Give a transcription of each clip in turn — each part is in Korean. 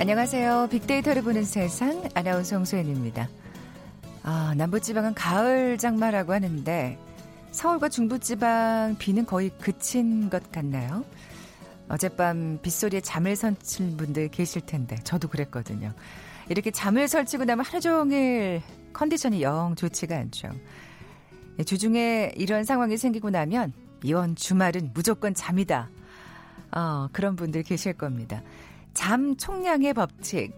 안녕하세요. 빅데이터를 보는 세상 아나운서 홍소연입니다. 아, 남부지방은 가을 장마라고 하는데 서울과 중부지방 비는 거의 그친 것 같나요? 어젯밤 빗소리에 잠을 설친 분들 계실 텐데 저도 그랬거든요. 이렇게 잠을 설치고 나면 하루 종일 컨디션이 영 좋지가 않죠. 예, 주중에 이런 상황이 생기고 나면 이번 주말은 무조건 잠이다. 어, 그런 분들 계실 겁니다. 잠 총량의 법칙.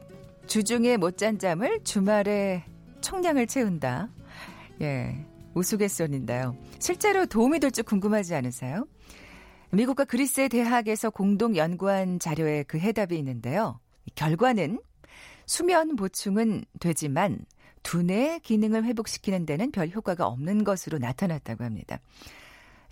주중에 못 잔 잠을 주말에 총량을 채운다. 예. 우스갯소리인데요. 실제로 도움이 될줄 궁금하지 않으세요? 미국과 그리스의 대학에서 공동 연구한 자료에 그 해답이 있는데요. 결과는 수면 보충은 되지만 두뇌 기능을 회복시키는 데는 별 효과가 없는 것으로 나타났다고 합니다.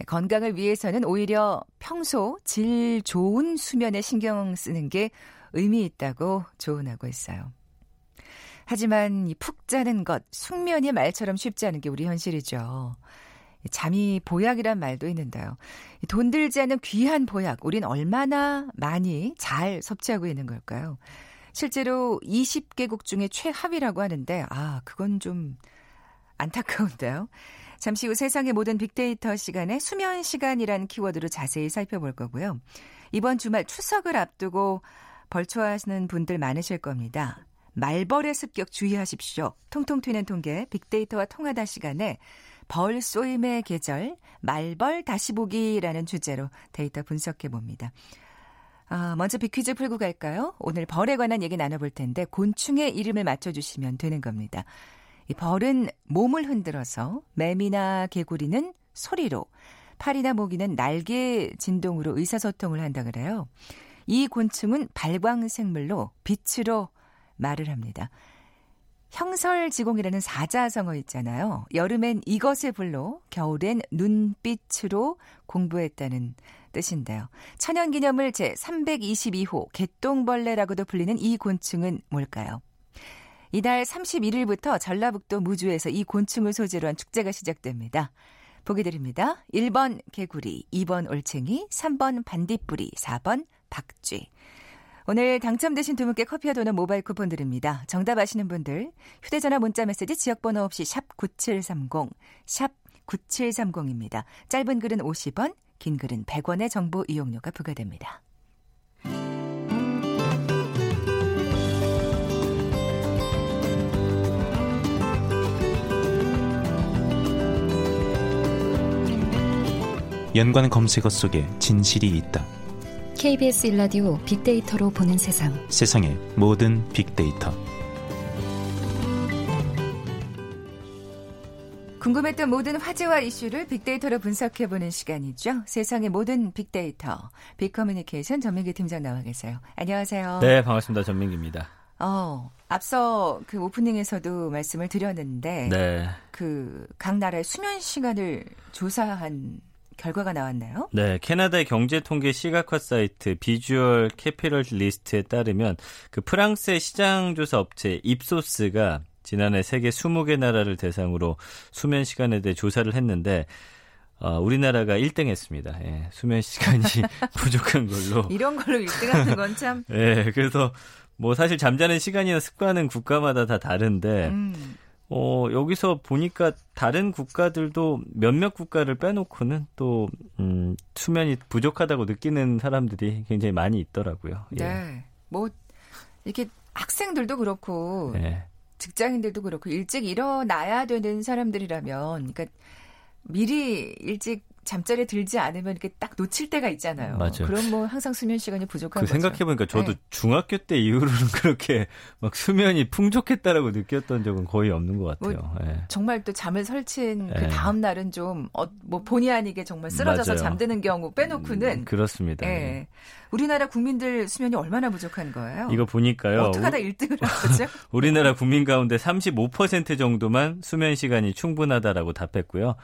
건강을 위해서는 오히려 평소 질 좋은 수면에 신경 쓰는 게 의미 있다고 조언하고 있어요. 하지만 푹 자는 것, 숙면이 말처럼 쉽지 않은 게 우리 현실이죠. 잠이 보약이란 말도 있는데요. 돈 들지 않은 귀한 보약, 우린 얼마나 많이 잘 섭취하고 있는 걸까요? 실제로 20개국 중에 최하위라고 하는데, 아, 그건 좀 안타까운데요. 잠시 후 세상의 모든 빅데이터 시간에 수면 시간이란 키워드로 자세히 살펴볼 거고요. 이번 주말 추석을 앞두고 벌초하시는 분들 많으실 겁니다. 말벌의 습격 주의하십시오. 통통 튀는 통계 빅데이터와 통하다 시간에 벌 쏘임의 계절 말벌 다시 보기라는 주제로 데이터 분석해 봅니다. 아, 먼저 빅퀴즈 풀고 갈까요? 오늘 벌에 관한 얘기 나눠볼 텐데 곤충의 이름을 맞춰주시면 되는 겁니다. 이 벌은 몸을 흔들어서 매미나 개구리는 소리로 팔이나 모기는 날개 진동으로 의사소통을 한다 그래요. 이 곤충은 발광생물로 빛으로 말을 합니다. 형설지공이라는 사자성어 있잖아요. 여름엔 이것의 불로, 겨울엔 눈빛으로 공부했다는 뜻인데요. 천연기념물 제322호 개똥벌레라고도 불리는 이 곤충은 뭘까요? 이달 31일부터 전라북도 무주에서 이 곤충을 소재로 한 축제가 시작됩니다. 보기 드립니다. 1번 개구리, 2번 올챙이, 3번 반딧불이, 4번 박쥐. 오늘 당첨되신 두 분께 커피와 도넛 모바일 쿠폰 드립니다. 정답 아시는 분들 휴대전화 문자 메시지 지역번호 없이 샵 9730, 샵 9730입니다. 짧은 글은 50원, 긴 글은 100원의 정보 이용료가 부과됩니다. 연관 검색어 속에 진실이 있다. KBS 일라디오 빅데이터로 보는 세상. 세상의 모든 빅데이터. 궁금했던 모든 화제와 이슈를 빅데이터로 분석해보는 시간이죠. 세상의 모든 빅데이터. 빅커뮤니케이션 전민기 팀장 나와 계세요. 안녕하세요. 네, 반갑습니다. 전민기입니다. 어, 앞서 그 오프닝에서도 말씀을 드렸는데, 네. 그각 나라의 수면 시간을 조사한 결과가 나왔나요? 네, 캐나다의 경제 통계 시각화 사이트 Visual Capitalist에 따르면 그 프랑스의 시장 조사 업체 Ipsos가 지난해 세계 20개 나라를 대상으로 수면 시간에 대해 조사를 했는데 어, 우리나라가 1등 했습니다. 예, 수면 시간이 부족한 걸로. 이런 걸로 1등 하는 건 참. 예, 그래서 뭐 사실 잠자는 시간이나 습관은 국가마다 다 다른데 음. 어, 여기서 보니까 다른 국가들도 몇몇 국가를 빼놓고는 또, 음, 수면이 부족하다고 느끼는 사람들이 굉장히 많이 있더라고요. 예. 네. 뭐, 이렇게 학생들도 그렇고, 네. 직장인들도 그렇고, 일찍 일어나야 되는 사람들이라면, 그러니까 미리 일찍 잠자리에 들지 않으면 이렇게 딱 놓칠 때가 있잖아요. 맞아요. 그럼 뭐 항상 수면 시간이 부족한 그 거죠. 생각해보니까 저도 네. 중학교 때 이후로는 그렇게 막 수면이 풍족했다라고 느꼈던 적은 거의 없는 것 같아요. 뭐 네. 정말 또 잠을 설친 그 네. 다음 날은 좀 어, 뭐 본의 아니게 정말 쓰러져서 맞아요. 잠드는 경우 빼놓고는 음, 그렇습니다. 예. 우리나라 국민들 수면이 얼마나 부족한 거예요? 이거 보니까요. 어떻게 하다 1등을 한 거죠? 우리나라 국민 가운데 35% 정도만 수면 시간이 충분하다라고 답했고요.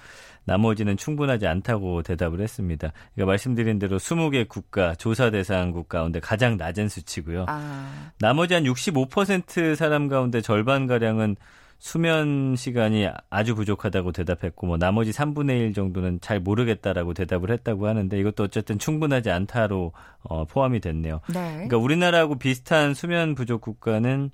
나머지는 충분하지 않다 고 대답을 했습니다. 그러니까 말씀드린 대로 20개 국가 조사 대상국 가운데 가장 낮은 수치고요. 아. 나머지 한 65% 사람 가운데 절반 가량은 수면 시간이 아주 부족하다고 대답했고 뭐 나머지 3분의 1 정도는 잘 모르겠다라고 대답을 했다고 하는데 이것도 어쨌든 충분하지 않다로 어, 포함이 됐네요. 네. 그러니까 우리나라하고 비슷한 수면 부족 국가는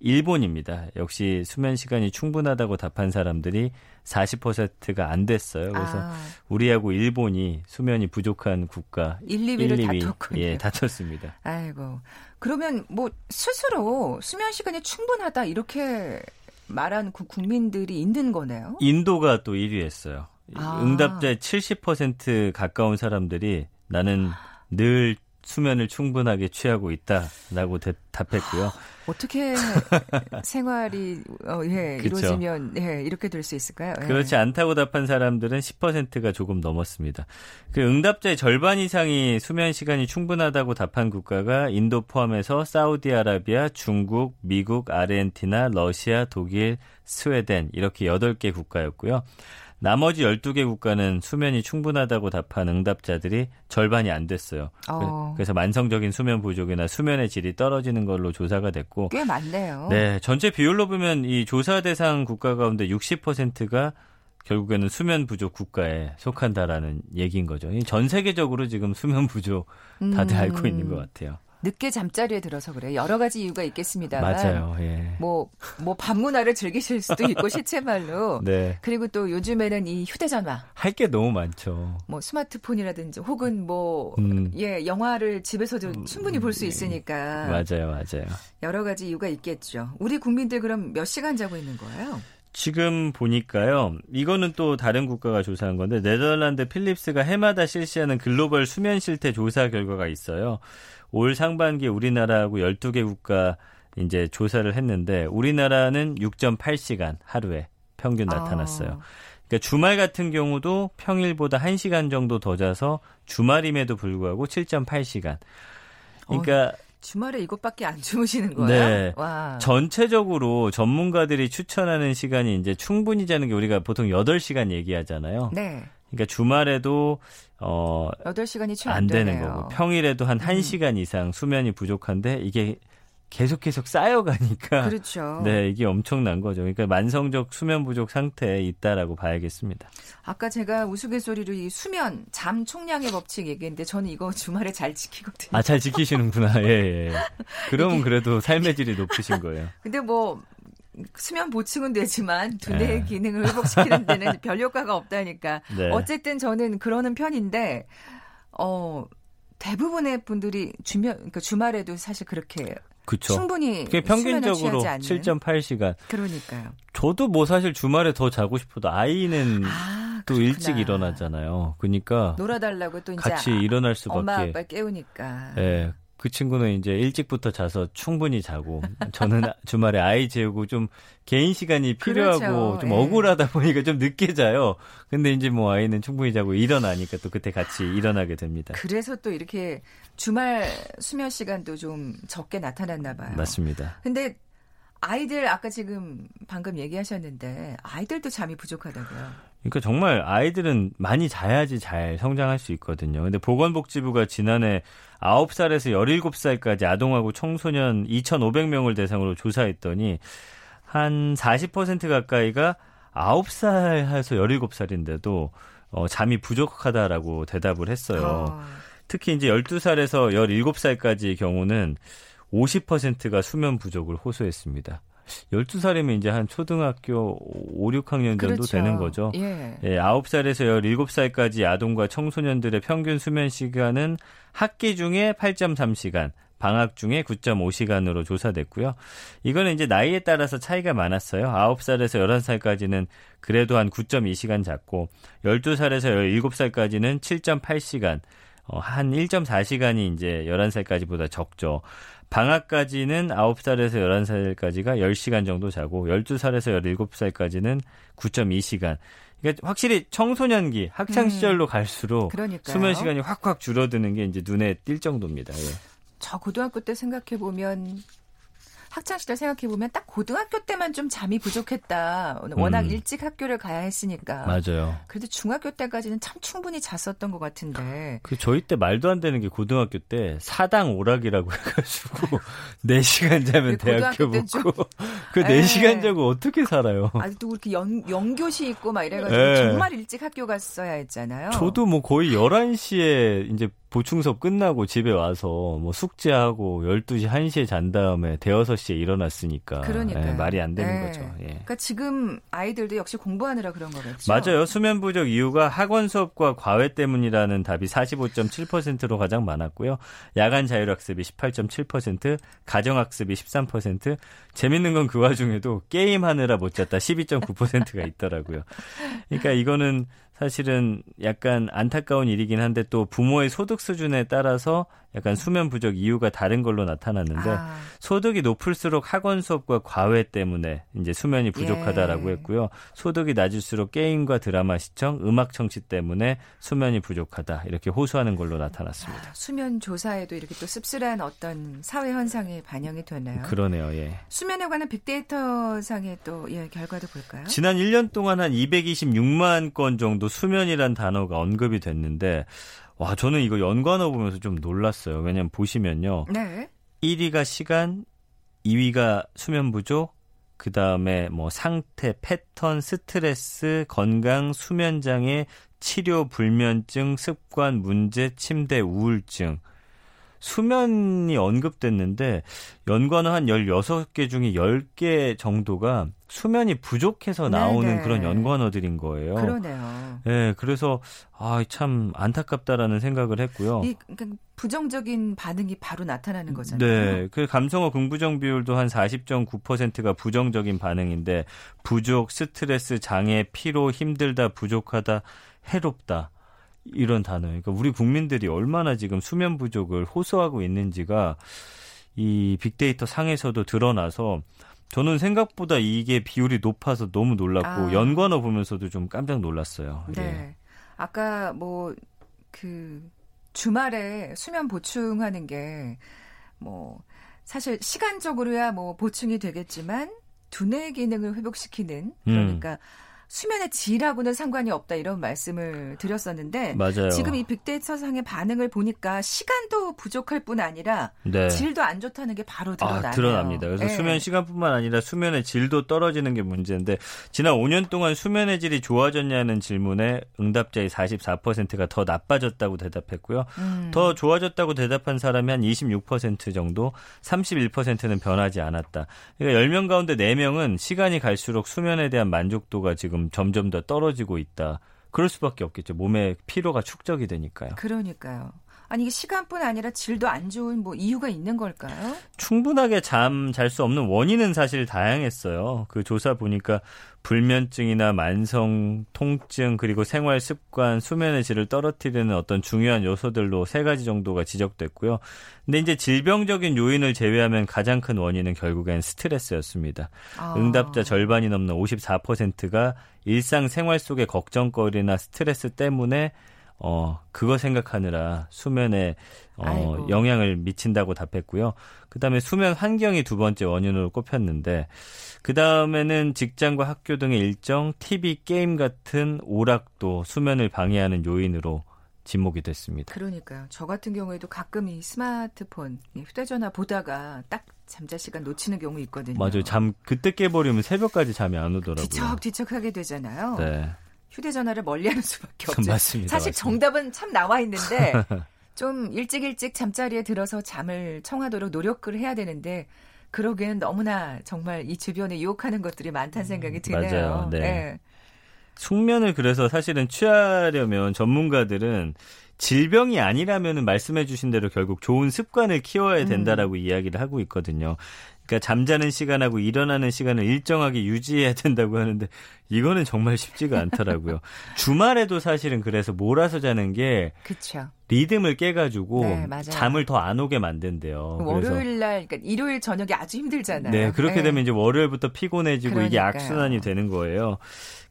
일본입니다. 역시 수면 시간이 충분하다고 답한 사람들이 40%가 안 됐어요. 그래서 아, 우리하고 일본이 수면이 부족한 국가 1, 2위를 1, 2위 다퉜군요. 예, 다퉜습니다. 아이고. 그러면 뭐 스스로 수면 시간이 충분하다 이렇게 말한 그 국민들이 있는 거네요. 인도가 또 1위 했어요. 아. 응답자의 70% 가까운 사람들이 나는 늘 수면을 충분하게 취하고 있다라고 대, 답했고요. 어떻게 생활이 어, 예. 이루어지면 예, 이렇게 될 수 있을까요? 예. 그렇지 않다고 답한 사람들은 10%가 조금 넘었습니다. 그 응답자의 절반 이상이 수면 시간이 충분하다고 답한 국가가 인도 포함해서 사우디아라비아, 중국, 미국, 아르헨티나, 러시아, 독일, 스웨덴 이렇게 8개 국가였고요. 나머지 12개 국가는 수면이 충분하다고 답한 응답자들이 절반이 안 됐어요. 어. 그래서 만성적인 수면 부족이나 수면의 질이 떨어지는 걸로 조사가 됐고 꽤 많네요. 네, 전체 비율로 보면 이 조사 대상 국가 가운데 60%가 결국에는 수면 부족 국가에 속한다라는 얘기인 거죠. 이전 세계적으로 지금 수면 부족 다들 음. 알고 있는 것 같아요. 늦게 잠자리에 들어서 그래. 여러 가지 이유가 있겠습니다만. 맞아요. 예. 뭐, 뭐, 밤문화를 즐기실 수도 있고, 시체말로. 네. 그리고 또 요즘에는 이 휴대전화, 할 게 너무 많죠. 뭐 스마트폰이라든지 혹은 뭐, 음. 예, 영화를 집에서도 충분히 볼 수 있으니까. 맞아요, 맞아요. 여러 가지 이유가 있겠죠. 우리 국민들 그럼 몇 시간 자고 있는 거예요? 지금 보니까요. 이거는 또 다른 국가가 조사한 건데 네덜란드 필립스가 해마다 실시하는 글로벌 수면 실태 조사 결과가 있어요. 올 상반기 우리나라하고 12개 국가 이제 조사를 했는데 우리나라는 6.8시간 하루에 평균 나타났어요. 아, 그러니까 주말 같은 경우도 평일보다 1시간 정도 더 자서 주말임에도 불구하고 7.8시간. 그러니까 주말에 이것밖에 안 주무시는 거예요? 네. 와. 전체적으로 전문가들이 추천하는 시간이 이제 충분히 자는 게 우리가 보통 8시간 얘기하잖아요. 네. 그러니까 주말에도 어, 8시간이 채안안 되는 되네요. 음. 거고 평일에도 한 1시간 이상 수면이 부족한데 이게 계속 계속 쌓여가니까 그렇죠. 네, 이게 엄청난 거죠. 그러니까 만성적 수면 부족 상태에 있다라고 봐야겠습니다. 아까 제가 우스갯소리로 이 수면, 잠 총량의 법칙 얘기했는데 저는 이거 주말에 잘 지키거든요. 아, 잘 지키시는구나. 예, 예. 그러면 그래도 삶의 질이 높으신 거예요. 근데 뭐 수면 보충은 되지만 두뇌의 네. 기능을 회복시키는 데는 별 효과가 없다니까. 네. 어쨌든 저는 그러는 편인데 어 대부분의 분들이 주면 그러니까 주말에도 사실 그렇게 그쵸. 충분히 그게 평균적으로 취하지 않는 7.8시간. 그러니까요. 저도 뭐 사실 주말에 더 자고 싶어도 아이는 아, 또 그렇구나. 일찍 일어나잖아요. 그러니까 놀아달라고 또 이제 같이 일어날 엄마 수밖에. 아빠 깨우니까. 예. 그 친구는 이제 일찍부터 자서 충분히 자고 저는 주말에 아이 재우고 좀 개인 시간이 필요하고 그렇죠. 좀 예. 억울하다 보니까 좀 늦게 자요. 근데 이제 뭐 아이는 충분히 자고 일어나니까 또 그때 같이 일어나게 됩니다. 그래서 또 이렇게 주말 수면 시간도 좀 적게 나타났나 봐요. 맞습니다. 근데 아이들 아까 지금 방금 얘기하셨는데 아이들도 잠이 부족하다고요. 그러니까 정말 아이들은 많이 자야지 잘 성장할 수 있거든요. 근데 보건복지부가 지난해 9살에서 17살까지 아동하고 청소년 2,500명을 대상으로 조사했더니 한 40% 가까이가 9살에서 17살인데도 어, 잠이 부족하다라고 대답을 했어요. 어, 특히 이제 12살에서 17살까지의 경우는 50%가 수면 부족을 호소했습니다. 12살이면 이제 한 초등학교 5, 6학년 정도 그렇죠. 되는 거죠. 예. 예, 9살에서 17살까지 아동과 청소년들의 평균 수면 시간은 학기 중에 8.3시간, 방학 중에 9.5시간으로 조사됐고요. 이거는 이제 나이에 따라서 차이가 많았어요. 9살에서 11살까지는 그래도 한 9.2시간 잤고 12살에서 17살까지는 7.8시간, 어, 한 1.4시간이 이제 11살까지보다 적죠. 방학까지는 9살에서 11살까지가 10시간 정도 자고 12살에서 17살까지는 9.2시간. 그러니까 확실히 청소년기, 학창 음. 시절로 갈수록 그러니까요. 수면 시간이 확확 줄어드는 게 이제 눈에 띌 정도입니다. 예. 저 고등학교 때 생각해 보면 학창 시절 생각해 보면 딱 고등학교 때만 좀 잠이 부족했다. 워낙 음. 일찍 학교를 가야 했으니까. 맞아요. 그래도 중학교 때까지는 참 충분히 잤었던 것 같은데. 그 저희 때 말도 안 되는 게 고등학교 때 사당 오락이라고 해가지고 4 시간 자면 그 대학교 붙고 그 에. 4시간 자고 어떻게 살아요? 아직도 그렇게 연, 연교시 있고 막 이래가지고 예. 정말 일찍 학교 갔어야 했잖아요. 저도 뭐 거의 11시에 이제 보충 수업 끝나고 집에 와서 뭐 숙제하고 12시, 1시에 잔 다음에 대여섯 시에 일어났으니까. 예, 말이 안 되는 예. 거죠. 예. 그러니까 지금 아이들도 역시 공부하느라 그런 거겠죠. 맞아요. 수면 부족 이유가 학원 수업과 과외 때문이라는 답이 45.7%로 가장 많았고요. 야간 자율학습이 18.7%, 가정학습이 13%. 재밌는 건 그 와중에도 게임하느라 못 잤다 12.9%가 있더라고요. 그러니까 이거는 사실은 약간 안타까운 일이긴 한데 또 부모의 소득 수준에 따라서 약간 수면 부족 이유가 다른 걸로 나타났는데 아, 소득이 높을수록 학원 수업과 과외 때문에 이제 수면이 부족하다라고 예. 했고요. 소득이 낮을수록 게임과 드라마 시청, 음악 청취 때문에 수면이 부족하다 이렇게 호소하는 걸로 나타났습니다. 아, 수면 조사에도 이렇게 또 씁쓸한 어떤 사회 현상이 반영이 되나요? 그러네요. 예. 수면에 관한 빅데이터 상의 또 예, 결과도 볼까요? 지난 1년 동안 한 226만 건 정도 수면이란 단어가 언급이 됐는데 와 저는 이거 연관어 보면서 좀 놀랐어요. 왜냐면 보시면요. 네. 1위가 시간, 2위가 수면 부족, 그 다음에 뭐 상태, 패턴, 스트레스, 건강, 수면 장애, 치료, 불면증, 습관, 문제, 침대, 우울증. 수면이 언급됐는데 연관어 한 16개 중에 10개 정도가 수면이 부족해서 나오는 네네. 그런 연관어들인 거예요. 그러네요. 예, 그래서 아, 참 안타깝다라는 생각을 했고요. 이 그러니까 부정적인 반응이 바로 나타나는 거잖아요. 네, 그 감성어 긍부정 비율도 한 40.9%가 부정적인 반응인데 부족, 스트레스, 장애, 피로, 힘들다, 부족하다, 해롭다 이런 단어. 그러니까 우리 국민들이 얼마나 지금 수면 부족을 호소하고 있는지가 이 빅데이터 상에서도 드러나서 저는 생각보다 이게 비율이 높아서 너무 놀랐고 아. 연관어 보면서도 좀 깜짝 놀랐어요. 네. 예. 아까 뭐 그 주말에 수면 보충하는 게 뭐 사실 시간적으로야 뭐 보충이 되겠지만 두뇌 기능을 회복시키는 그러니까 수면의 질하고는 상관이 없다 이런 말씀을 드렸었는데 맞아요. 지금 이 빅데이터 상의 반응을 보니까 시간도 부족할 뿐 아니라 네. 질도 안 좋다는 게 바로 드러나요. 아, 드러납니다. 그래서 예. 수면 시간뿐만 아니라 수면의 질도 떨어지는 게 문제인데 지난 5년 동안 수면의 질이 좋아졌냐는 질문에 응답자의 44%가 더 나빠졌다고 대답했고요. 음. 더 좋아졌다고 대답한 사람이 한 26% 정도, 31%는 변하지 않았다. 그러니까 10명 가운데 4명은 시간이 갈수록 수면에 대한 만족도가 지금 점점 더 떨어지고 있다. 그럴 수밖에 없겠죠. 몸에 피로가 축적이 되니까요. 그러니까요. 아니 이게 시간뿐 아니라 질도 안 좋은 뭐 이유가 있는 걸까요? 충분하게 잠 잘 수 없는 원인은 사실 다양했어요. 그 조사 보니까 불면증이나 만성 통증 그리고 생활 습관, 수면의 질을 떨어뜨리는 어떤 중요한 요소들로 세 가지 정도가 지적됐고요. 근데 이제 질병적인 요인을 제외하면 가장 큰 원인은 결국엔 스트레스였습니다. 아. 응답자 절반이 넘는 54%가 일상 생활 속의 걱정거리나 스트레스 때문에 어 그거 생각하느라 수면에 어 아이고. 영향을 미친다고 답했고요. 그 다음에 수면 환경이 두 번째 원인으로 꼽혔는데 그 다음에는 직장과 학교 등의 일정, TV, 게임 같은 오락도 수면을 방해하는 요인으로 지목이 됐습니다. 그러니까요. 저 같은 경우에도 가끔 이 스마트폰, 이 휴대전화 보다가 딱 잠잘 시간 놓치는 경우 있거든요. 맞아요. 잠 그때 깨버리면 새벽까지 잠이 안 오더라고요. 뒤척뒤척하게 되잖아요. 네. 휴대전화를 멀리하는 수밖에 없죠. 맞습니다. 사실 맞습니다. 정답은 참 나와 있는데 좀 일찍 일찍 잠자리에 들어서 잠을 청하도록 노력을 해야 되는데 그러기엔 너무나 정말 이 주변에 유혹하는 것들이 많다는 생각이 드네요. 음, 맞아요. 네. 예. 숙면을 그래서 사실은 취하려면 전문가들은 질병이 아니라면은 말씀해 주신 대로 결국 좋은 습관을 키워야 된다라고 이야기를 하고 있거든요. 그러니까 잠자는 시간하고 일어나는 시간을 일정하게 유지해야 된다고 하는데 이거는 정말 쉽지가 않더라고요. 주말에도 사실은 그래서 몰아서 자는 게 그렇죠. 리듬을 깨가지고 네. 잠을 더 안 오게 만든대요. 그래서 월요일 날, 그러니까 일요일 저녁이 아주 힘들잖아요. 네, 그렇게 네. 되면 이제 월요일부터 피곤해지고 이게 그러니까요. 악순환이 되는 거예요.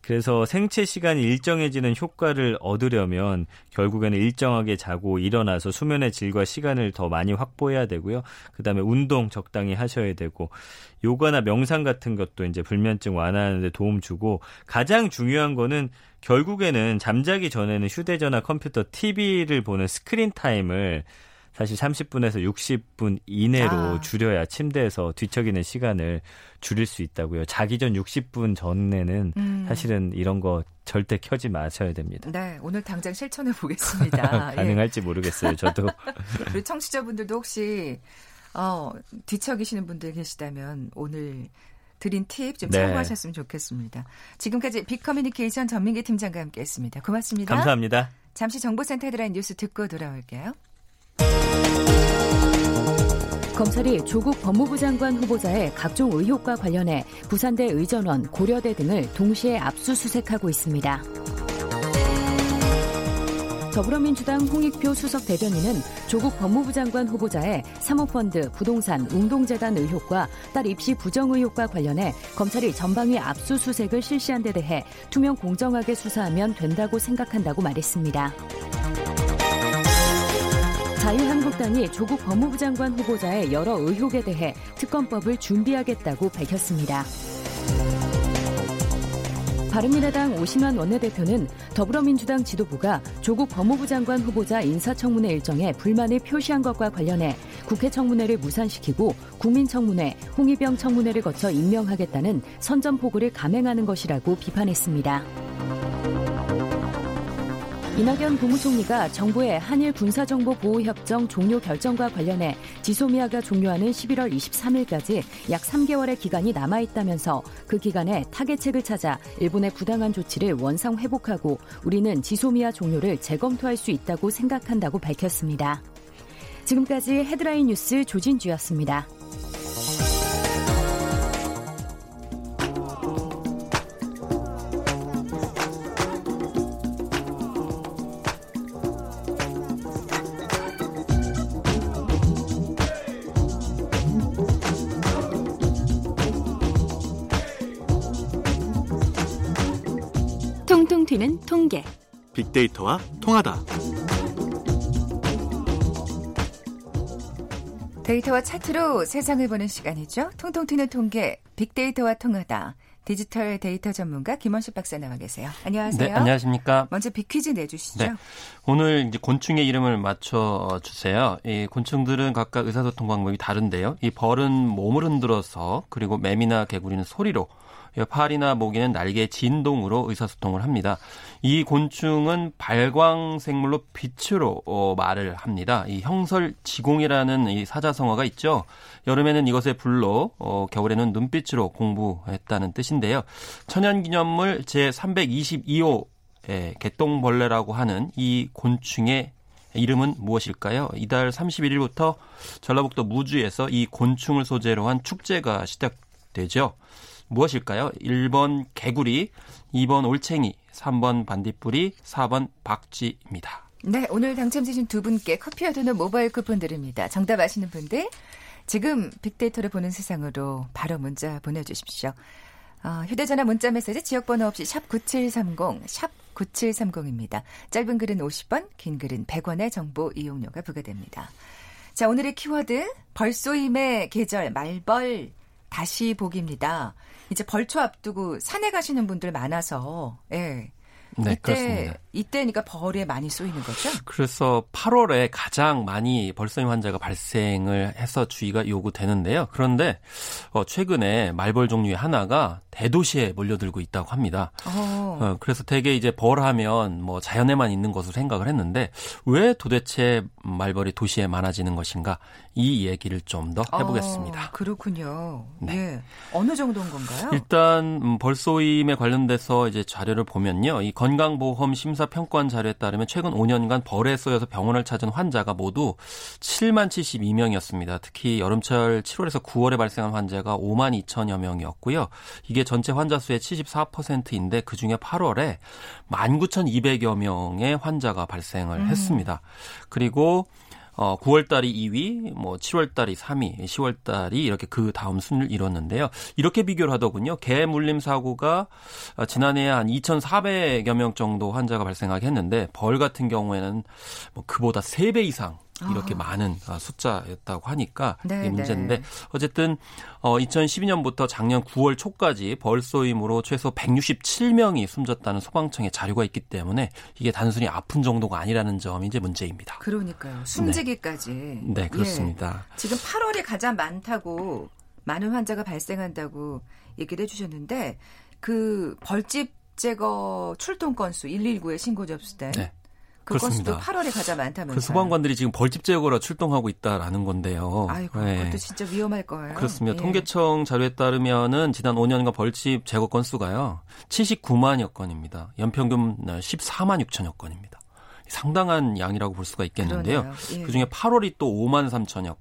그래서 생체 시간이 일정해지는 효과를 얻으려면 결국에는 일정하게 자고 일어나서 수면의 질과 시간을 더 많이 확보해야 되고요. 그다음에 운동 적당히 하셔야 되고 요가나 명상 같은 것도 이제 불면증 완화하는 데 도움 주고 가장 중요한 거는 결국에는 잠자기 전에는 휴대전화, 컴퓨터, TV를 보는 screen time을 사실 30분에서 60분 이내로 아. 줄여야 침대에서 뒤척이는 시간을 줄일 수 있다고요. 자기 전 60분 전에는 음. 사실은 이런 거 절대 켜지 마셔야 됩니다. 네, 오늘 당장 실천해 보겠습니다. 예. 가능할지 모르겠어요. 저도 우리 청취자분들도 혹시 어, 뒤척이시는 분들 계시다면 오늘 드린 팁좀 네. 참고하셨으면 좋겠습니다. 지금까지 빅커뮤니케이션 전민기 팀장과 함께했습니다. 고맙습니다. 감사합니다. 잠시 정보센터 헤드라인 뉴스 듣고 돌아올게요. 검찰이 조국 법무부 장관 후보자의 각종 의혹과 관련해 부산대 의전원, 고려대 등을 동시에 압수수색하고 있습니다. 더불어민주당 홍익표 수석 대변인은 조국 법무부 장관 후보자의 사모펀드, 부동산, 웅동재단 의혹과 딸 입시 부정 의혹과 관련해 검찰이 전방위 압수수색을 실시한 데 대해 투명 공정하게 수사하면 된다고 생각한다고 말했습니다. 자유한국당이 조국 법무부 장관 후보자의 여러 의혹에 대해 특검법을 준비하겠다고 밝혔습니다. 바른미래당 오신환 원내대표는 더불어민주당 지도부가 조국 법무부 장관 후보자 인사청문회 일정에 불만을 표시한 것과 관련해 국회 청문회를 무산시키고 국민청문회, 홍위병 청문회를 거쳐 임명하겠다는 선전포고를 감행하는 것이라고 비판했습니다. 이낙연 국무총리가 정부의 한일 군사정보 보호협정 종료 결정과 관련해 지소미아가 종료하는 11월 23일까지 약 3개월의 기간이 남아있다면서 그 기간에 타개책을 찾아 일본의 부당한 조치를 원상 회복하고 우리는 지소미아 종료를 재검토할 수 있다고 생각한다고 밝혔습니다. 지금까지 헤드라인 뉴스 조진주였습니다. 빅데이터와 통하다. 데이터와 차트로 세상을 보는 시간이죠. 통통 튀는 통계, 빅데이터와 통하다. 디지털 데이터 전문가 김원식 박사 나와 계세요. 안녕하세요. 네, 안녕하십니까. 먼저 빅퀴즈 내주시죠. 네. 오늘 이제 곤충의 이름을 맞춰 주세요. 이 곤충들은 각각 의사소통 방법이 다른데요. 이 벌은 몸을 흔들어서 그리고 매미나 개구리는 소리로 팔이나 모기는 날개의 진동으로 의사소통을 합니다. 이 곤충은 발광 생물로 빛으로 어, 말을 합니다. 이 형설지공이라는 이 사자성어가 있죠. 여름에는 이것의 불로, 어, 겨울에는 눈빛으로 공부했다는 뜻인데요. 천연기념물 제 322호 예, 개똥벌레라고 하는 이 곤충의 이름은 무엇일까요? 이달 31일부터 전라북도 무주에서 이 곤충을 소재로 한 축제가 시작되죠. 무엇일까요? 1번 개구리, 2번 올챙이, 3번 반딧불이, 4번 박쥐입니다. 네, 오늘 당첨되신 두 분께 커피와 도넛 모바일 쿠폰 드립니다. 정답 아시는 분들 지금 빅데이터를 보는 세상으로 바로 문자 보내주십시오. 어, 휴대전화 문자 메시지 지역번호 없이 샵 9730, 샵 9730입니다. 짧은 글은 50원, 긴 글은 100원의 정보 이용료가 부과됩니다. 자, 오늘의 키워드 벌쏘임의 계절 말벌 다시 보기입니다. 이제 벌초 앞두고 산에 가시는 분들 많아서 예. 네, 이때 그렇습니다. 이때니까 벌에 많이 쏘이는 거죠? 그래서 8월에 가장 많이 벌써임 환자가 발생을 해서 주의가 요구되는데요. 그런데 어, 최근에 말벌 종류의 하나가 대도시에 몰려들고 있다고 합니다. 어. 어, 그래서 대개 이제 벌하면 뭐 자연에만 있는 것으로 생각을 했는데 왜 도대체 말벌이 도시에 많아지는 것인가 이 얘기를 좀 더 해보겠습니다. 어, 그렇군요. 네. 예. 어느 정도인 건가요? 일단 음, 벌쏘임에 관련돼서 이제 자료를 보면요, 이 건 건강보험 심사평가원 자료에 따르면 최근 5년간 벌에 쏘여서 병원을 찾은 환자가 모두 7만 72명이었습니다. 특히 여름철 7월에서 9월에 발생한 환자가 5만 2천여 명이었고요. 이게 전체 환자 수의 74%인데 그중에 8월에 19,200여 명의 환자가 발생을 음. 했습니다. 그리고 어 9월 달이 2위, 뭐 7월 달이 3위, 10월 달이 이렇게 그 다음 순위를 이뤘는데요. 이렇게 비교를 하더군요. 개 물림 사고가 어, 지난해에 한 2,400여 명 정도 환자가 발생하게 했는데 벌 같은 경우에는 뭐 그보다 3배 이상 이렇게 아. 많은 아, 숫자였다고 하니까 네, 이게 문제인데 네. 어쨌든 어 2012년부터 작년 9월 초까지 벌쏘임으로 최소 167명이 숨졌다는 소방청의 자료가 있기 때문에 이게 단순히 아픈 정도가 아니라는 점이 이제 문제입니다. 그러니까요. 숨지기까지. 네, 예. 그렇습니다. 지금 8월에 가장 많다고 많은 환자가 발생한다고 얘기를 해주셨는데 그 벌집 제거 출동 건수 119에 신고 접수된 네. 그 건수도 그렇습니다. 8월에 가장 많다면서요. 그 소방관들이 지금 벌집 제거로 출동하고 있다라는 건데요. 아이고 네. 그것도 진짜 위험할 거예요. 그렇습니다. 예. 통계청 자료에 따르면은 지난 5년간 벌집 제거 건수가요. 79만여 건입니다. 연평균 14만 6천여 건입니다. 상당한 양이라고 볼 수가 있겠는데요. 예. 그중에 8월이 또 5만 3천여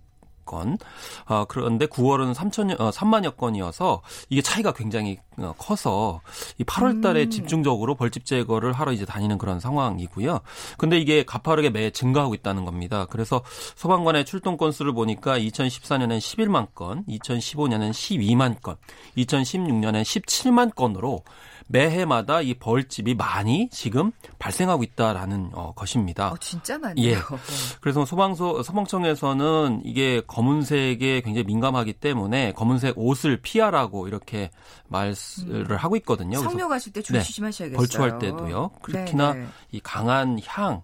건. 아, 그런데 9월은 3천 어, 3만여 건이어서 이게 차이가 굉장히 어, 커서 이 8월 달에 음. 집중적으로 벌집 제거를 하러 이제 다니는 그런 상황이고요. 근데 이게 가파르게 매 증가하고 있다는 겁니다. 그래서 소방관의 출동 건수를 보니까 2014년엔 11만 건, 2015년엔 12만 건, 2016년엔 17만 건으로 매해마다 이 벌집이 많이 지금 발생하고 있다라는 어, 것입니다. 어, 진짜 많네요. 예. 그래서 소방서 소방청에서는 이게 검은색에 굉장히 민감하기 때문에 검은색 옷을 피하라고 이렇게 말을 하고 있거든요. 성묘 가실 때 네. 조심하셔야겠어요. 벌초할 때도요. 특히나 네, 네. 이 강한 향,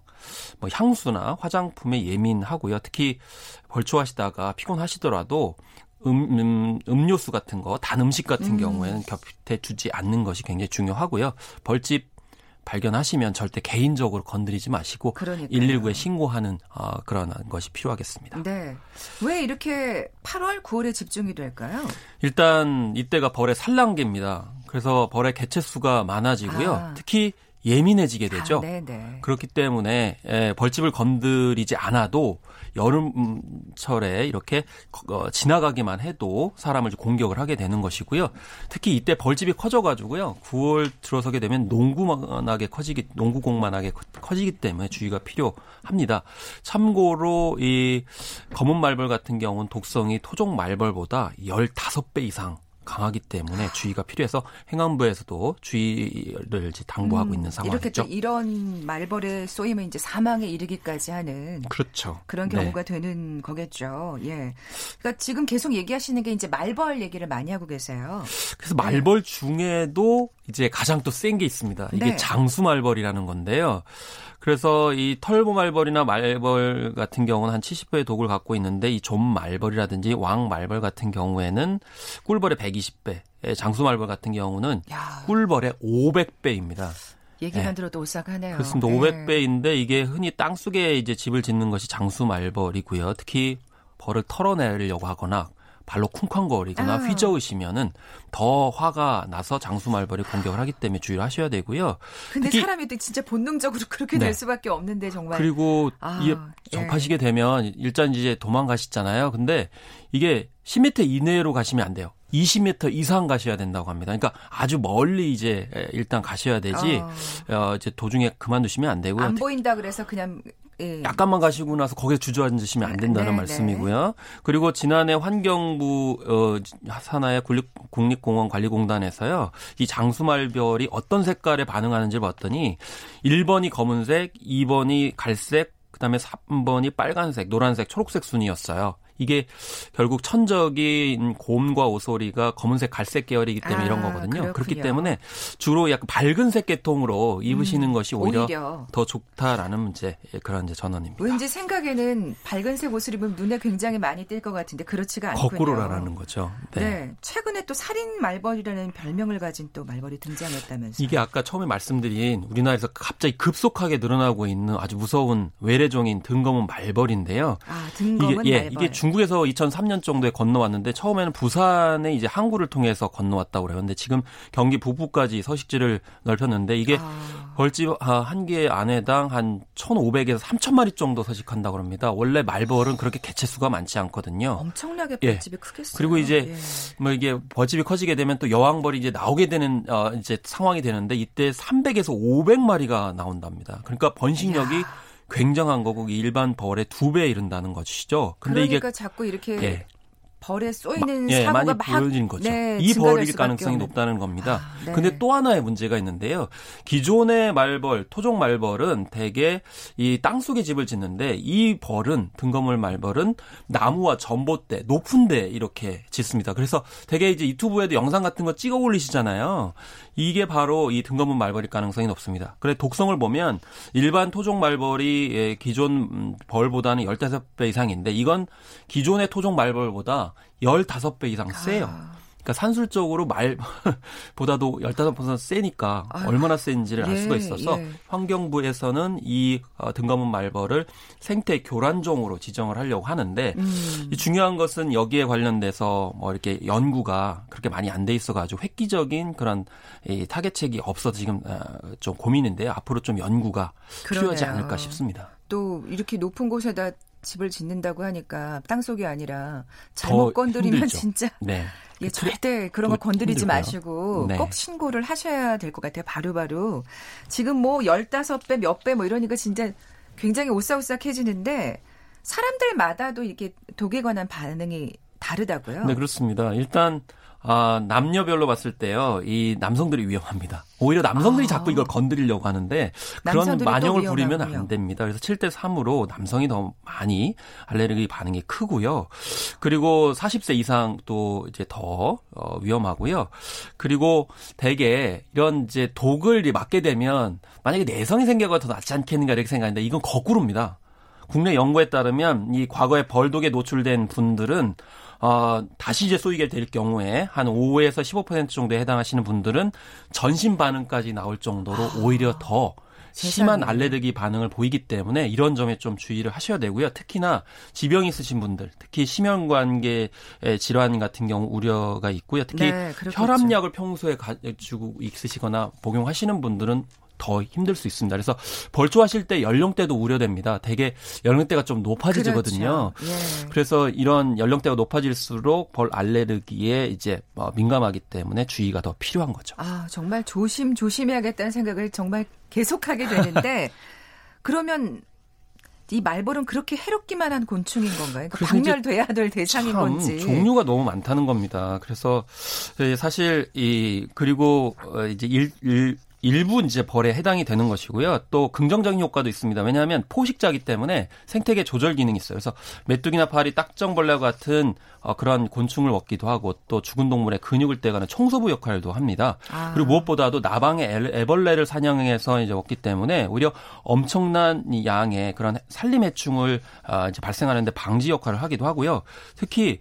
뭐 향수나 화장품에 예민하고요. 특히 벌초하시다가 피곤하시더라도 음, 음, 음료수 같은 거, 단 음식 같은 음. 경우에는 곁에 두지 않는 것이 굉장히 중요하고요. 벌집 발견하시면 절대 개인적으로 건드리지 마시고 그러니까요. 119에 신고하는 어, 그런 것이 필요하겠습니다. 네. 왜 이렇게 8월, 9월에 집중이 될까요? 일단 이때가 벌의 산란기입니다. 그래서 벌의 개체 수가 많아지고요. 아. 특히 예민해지게 되죠. 아, 네네. 그렇기 때문에 에, 벌집을 건드리지 않아도 여름철에 이렇게 어, 지나가기만 해도 사람을 공격을 하게 되는 것이고요. 특히 이때 벌집이 커져가지고요. 9월 들어서게 되면 농구만하게 커지기, 농구공만하게 커- 커지기 때문에 주의가 필요합니다. 참고로 이 검은 말벌 같은 경우는 독성이 토종 말벌보다 15배 이상 강하기 때문에 주의가 필요해서 행안부에서도 주의를 이제 당부하고 있는 음, 이렇게 상황이죠. 또 이런 말벌에 쏘이면 이제 사망에 이르기까지 하는 그렇죠. 그런 네. 경우가 되는 거겠죠. 예. 그러니까 지금 계속 얘기하시는 게 이제 말벌 얘기를 많이 하고 계세요. 그래서 말벌 중에도 이제 가장 또 센 게 있습니다. 이게 네. 장수 말벌이라는 건데요. 그래서 이 털보 말벌이나 말벌 같은 경우는 한 70배의 독을 갖고 있는데 이 좀 말벌이라든지 왕 말벌 같은 경우에는 꿀벌의 120배, 장수 말벌 같은 경우는 야, 꿀벌의 500배입니다. 얘기만 네. 들어도 오싹하네요. 그렇습니다. 네. 500배인데 이게 흔히 땅 속에 이제 집을 짓는 것이 장수 말벌이고요. 특히 벌을 털어내려고 하거나 발로 쿵쾅거리거나 아. 휘저으시면은 더 화가 나서 장수 말벌이 공격을 하기 때문에 주의를 하셔야 되고요. 근데 특히- 사람이 또 진짜 본능적으로 그렇게 네. 될 수밖에 없는데 정말. 그리고 아, 이게 예. 접하시게 되면 일단 이제 도망가시잖아요. 근데 이게 10m 이내로 가시면 안 돼요. 20m 이상 가셔야 된다고 합니다. 그러니까 아주 멀리 이제 일단 가셔야 되지 어, 어, 이제 도중에 그만두시면 안 되고요. 안 보인다 그래서 그냥 예. 약간만 가시고 나서 거기에 주저앉으시면 안 된다는 네, 말씀이고요. 그리고 지난해 환경부 어, 산하의 국립, 국립공원 관리공단에서요. 이 장수말별이 어떤 색깔에 반응하는지를 봤더니 1번이 검은색, 2번이 갈색, 그다음에 3번이 빨간색, 노란색, 초록색 순이었어요. 이게 결국 천적인 곰과 오소리가 검은색, 갈색 계열이기 때문에 아, 이런 거거든요. 그렇군요. 그렇기 때문에 주로 약간 밝은색 계통으로 입으시는 것이 오히려, 음, 오히려. 더 좋다라는 이제 그런 이제 전언입니다. 왠지 생각에는 밝은색 옷을 입으면 눈에 굉장히 많이 띌 것 같은데 그렇지가 않군요. 거꾸로라는 거죠. 네. 네. 최근에 또 살인 말벌이라는 별명을 가진 또 말벌이 등장했다면서요. 이게 아까 처음에 말씀드린 우리나라에서 갑자기 급속하게 늘어나고 있는 아주 무서운 외래종인 등검은 말벌인데요. 아, 이게 등검은 예, 말벌. 이게 중국에서 2003년 정도에 건너왔는데 처음에는 부산에 이제 항구를 통해서 건너왔다고 그래요. 근데 지금 경기 북부까지 서식지를 넓혔는데 이게 아. 벌집 아, 한개 안에당 한 1,500에서 3,000마리 정도 서식한다고 합니다. 원래 말벌은 그렇게 개체수가 많지 않거든요. 엄청나게 예. 벌집이 크겠어요. 그리고 이제 예. 뭐 이게 벌집이 커지게 되면 또 여왕벌이 이제 나오게 되는 어 이제 상황이 되는데 이때 300에서 500마리가 나온답니다. 그러니까 번식력이 이야. 굉장한 거고 일반 벌의 두 배에 이른다는 것이죠. 근데 그러니까 이게 자꾸 이렇게 예, 벌에 쏘이는 예, 사고가 많이 막 보여진 거죠. 네, 이 벌일 가능성이 없는. 높다는 겁니다. 아, 네. 근데 또 하나의 문제가 있는데요. 기존의 말벌, 토종 말벌은 대개 이 땅속에 집을 짓는데 이 벌은 등거물 말벌은 나무와 전봇대, 높은 데 이렇게 짓습니다. 그래서 대개 이제 유튜브에도 영상 같은 거 찍어 올리시잖아요. 이게 바로 이 등거문 말벌일 가능성이 높습니다. 그래 독성을 보면 일반 토종 말벌이 예, 기존 음, 벌보다는 15배 이상인데 이건 기존의 토종 말벌보다 15배 이상 세요. 아, 그러니까 산술적으로 말보다도 15% 세니까 아유, 얼마나 센지를 알 예, 수가 있어서 예. 환경부에서는 이 어, 등가문 말벌을 생태 교란종으로 지정을 하려고 하는데 음. 이 중요한 것은 여기에 관련돼서 뭐 이렇게 연구가 그렇게 많이 안 돼 있어가지고 획기적인 그런 이 타겟책이 없어서 지금 어, 좀 고민인데 앞으로 좀 연구가 필요하지 그러네요. 않을까 싶습니다. 또 이렇게 높은 곳에다 집을 짓는다고 하니까 땅속이 아니라 잘못 더 건드리면 힘들죠. 진짜 네. 예, 절대 그런 거또 건드리지 힘들고요. 마시고 네. 꼭 신고를 하셔야 될 것 같아요. 바로 바로. 지금 뭐 15배, 몇 배 뭐 이러니까 진짜 굉장히 오싹오싹해지는데 사람들마다도 이렇게 독에 관한 반응이 다르다고요. 네, 그렇습니다. 일단 아, 남녀별로 봤을 때요, 이 남성들이 위험합니다. 오히려 남성들이 아. 자꾸 이걸 건드리려고 하는데 그런 만영을 부리면. 안 됩니다. 그래서 7대 3으로 남성이 더 많이 알레르기 반응이 크고요. 그리고 40세 이상 또 이제 더 어, 위험하고요. 그리고 대개 이런 이제 독을 맞게 되면 만약에 내성이 생겨가 더 낫지 않겠는가 이렇게 생각하는데 이건 거꾸로입니다. 국내 연구에 따르면 이 과거에 벌독에 노출된 분들은 어, 다시 이제 쏘이게 될 경우에 한 5에서 15% 정도에 해당하시는 분들은 전신 반응까지 나올 정도로 오히려 더 심한 세상에. 알레르기 반응을 보이기 때문에 이런 점에 좀 주의를 하셔야 되고요. 특히나 지병 있으신 분들, 특히 심혈관계 질환 같은 경우 우려가 있고요. 특히 네. 혈압약을 평소에 가지고 있으시거나 복용하시는 분들은 더 힘들 수 있습니다. 그래서 벌초하실 때 연령대도 우려됩니다. 대개 연령대가 좀 높아지거든요. 그렇죠. 예. 그래서 이런 연령대가 높아질수록 벌 알레르기에 이제 어, 민감하기 때문에 주의가 더 필요한 거죠. 아, 정말 조심 조심해야겠다는 생각을 정말 계속하게 되는데 그러면 이 말벌은 그렇게 해롭기만 한 곤충인 건가요? 그러니까 박멸돼야 될 대상인 참 건지. 종류가 너무 많다는 겁니다. 그래서 예, 사실 이 그리고 어, 이제 일, 일 일부 이제 벌에 해당이 되는 것이고요. 또 긍정적인 효과도 있습니다. 왜냐하면 포식자기 때문에 생태계 조절 기능이 있어요. 그래서 메뚜기나 파리, 딱정벌레와 같은 어, 그런 곤충을 먹기도 하고 또 죽은 동물의 근육을 떼가는 청소부 역할도 합니다. 아. 그리고 무엇보다도 나방의 애- 애벌레를 사냥해서 이제 먹기 때문에 오히려 엄청난 이 양의 그런 산림해충을 아, 이제 발생하는데 방지 역할을 하기도 하고요. 특히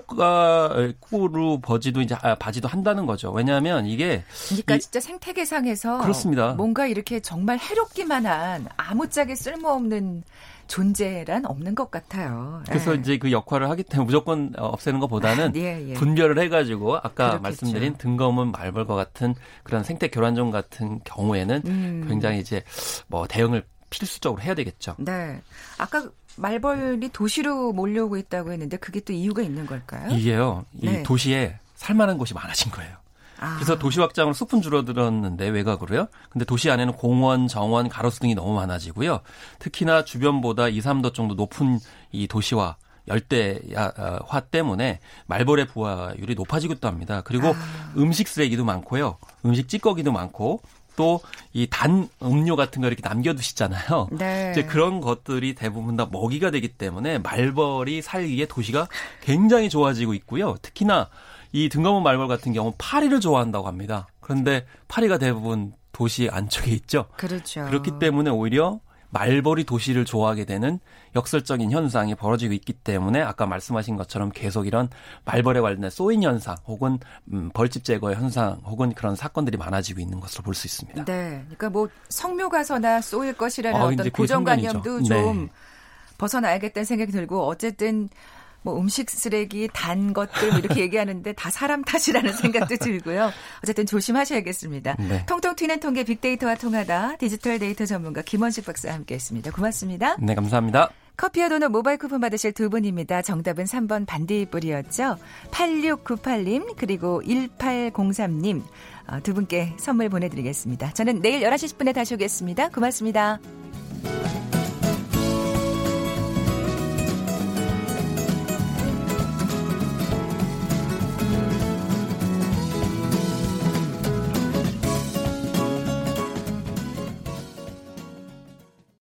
꽃가 꽃으로 버지도 이제 아, 바지도 한다는 거죠. 왜냐하면 이게 그러니까 이- 진짜 생태계상에서 그렇습니다. 뭔가 이렇게 정말 해롭기만한 아무짝에 쓸모없는 존재란 없는 것 같아요. 그래서 예. 이제 그 역할을 하기 때문에 무조건 어, 없애는 것보다는 예, 예. 분별을 해가지고 아까 그렇겠죠. 말씀드린 등검은 말벌과 같은 그런 생태 교란종 같은 경우에는 음. 굉장히 이제 뭐 대응을 필수적으로 해야 되겠죠. 네. 아까 말벌이 도시로 몰려오고 있다고 했는데 그게 또 이유가 있는 걸까요? 이게요, 이 네. 도시에 살만한 곳이 많아진 거예요. 아, 그래서 도시 확장으로 숲은 줄어들었는데 외곽으로요. 근데 도시 안에는 공원, 정원, 가로수 등이 너무 많아지고요. 특히나 주변보다 2, 3도 정도 높은 이 도시와 열대화 때문에 말벌의 부화율이 높아지고 또 합니다. 그리고 아. 음식 쓰레기도 많고요. 음식 찌꺼기도 많고 또 이 단 음료 같은 거 이렇게 남겨두시잖아요. 네. 이제 그런 것들이 대부분 다 먹이가 되기 때문에 말벌이 살기에 도시가 굉장히 좋아지고 있고요. 특히나 이 등가문 말벌 같은 경우 파리를 좋아한다고 합니다. 그런데 파리가 대부분 도시 안쪽에 있죠. 그렇죠. 그렇기 때문에 오히려 말벌이 도시를 좋아하게 되는 역설적인 현상이 벌어지고 있기 때문에 아까 말씀하신 것처럼 계속 이런 말벌에 관련된 쏘인 현상 혹은 음, 벌집 제거 현상 혹은 그런 사건들이 많아지고 있는 것으로 볼 수 있습니다. 네. 그러니까 뭐 성묘 가서나 쏘일 것이라는 아, 어떤 고정관념도. 좀 네. 벗어나야겠다는 생각이 들고 어쨌든 뭐 음식 쓰레기, 단 것들 뭐 이렇게 얘기하는데 다 사람 탓이라는 생각도 들고요. 어쨌든 조심하셔야겠습니다. 네. 통통 튀는 통계 빅데이터와 통하다 디지털 데이터 전문가 김원식 박사와 함께했습니다. 고맙습니다. 네, 감사합니다. 커피와 도넛 모바일 쿠폰 받으실 두 분입니다. 정답은 3번 반디뿌리였죠. 8698님 그리고 1803님 어, 두 분께 선물 보내드리겠습니다. 저는 내일 11시 10분에 다시 오겠습니다. 고맙습니다.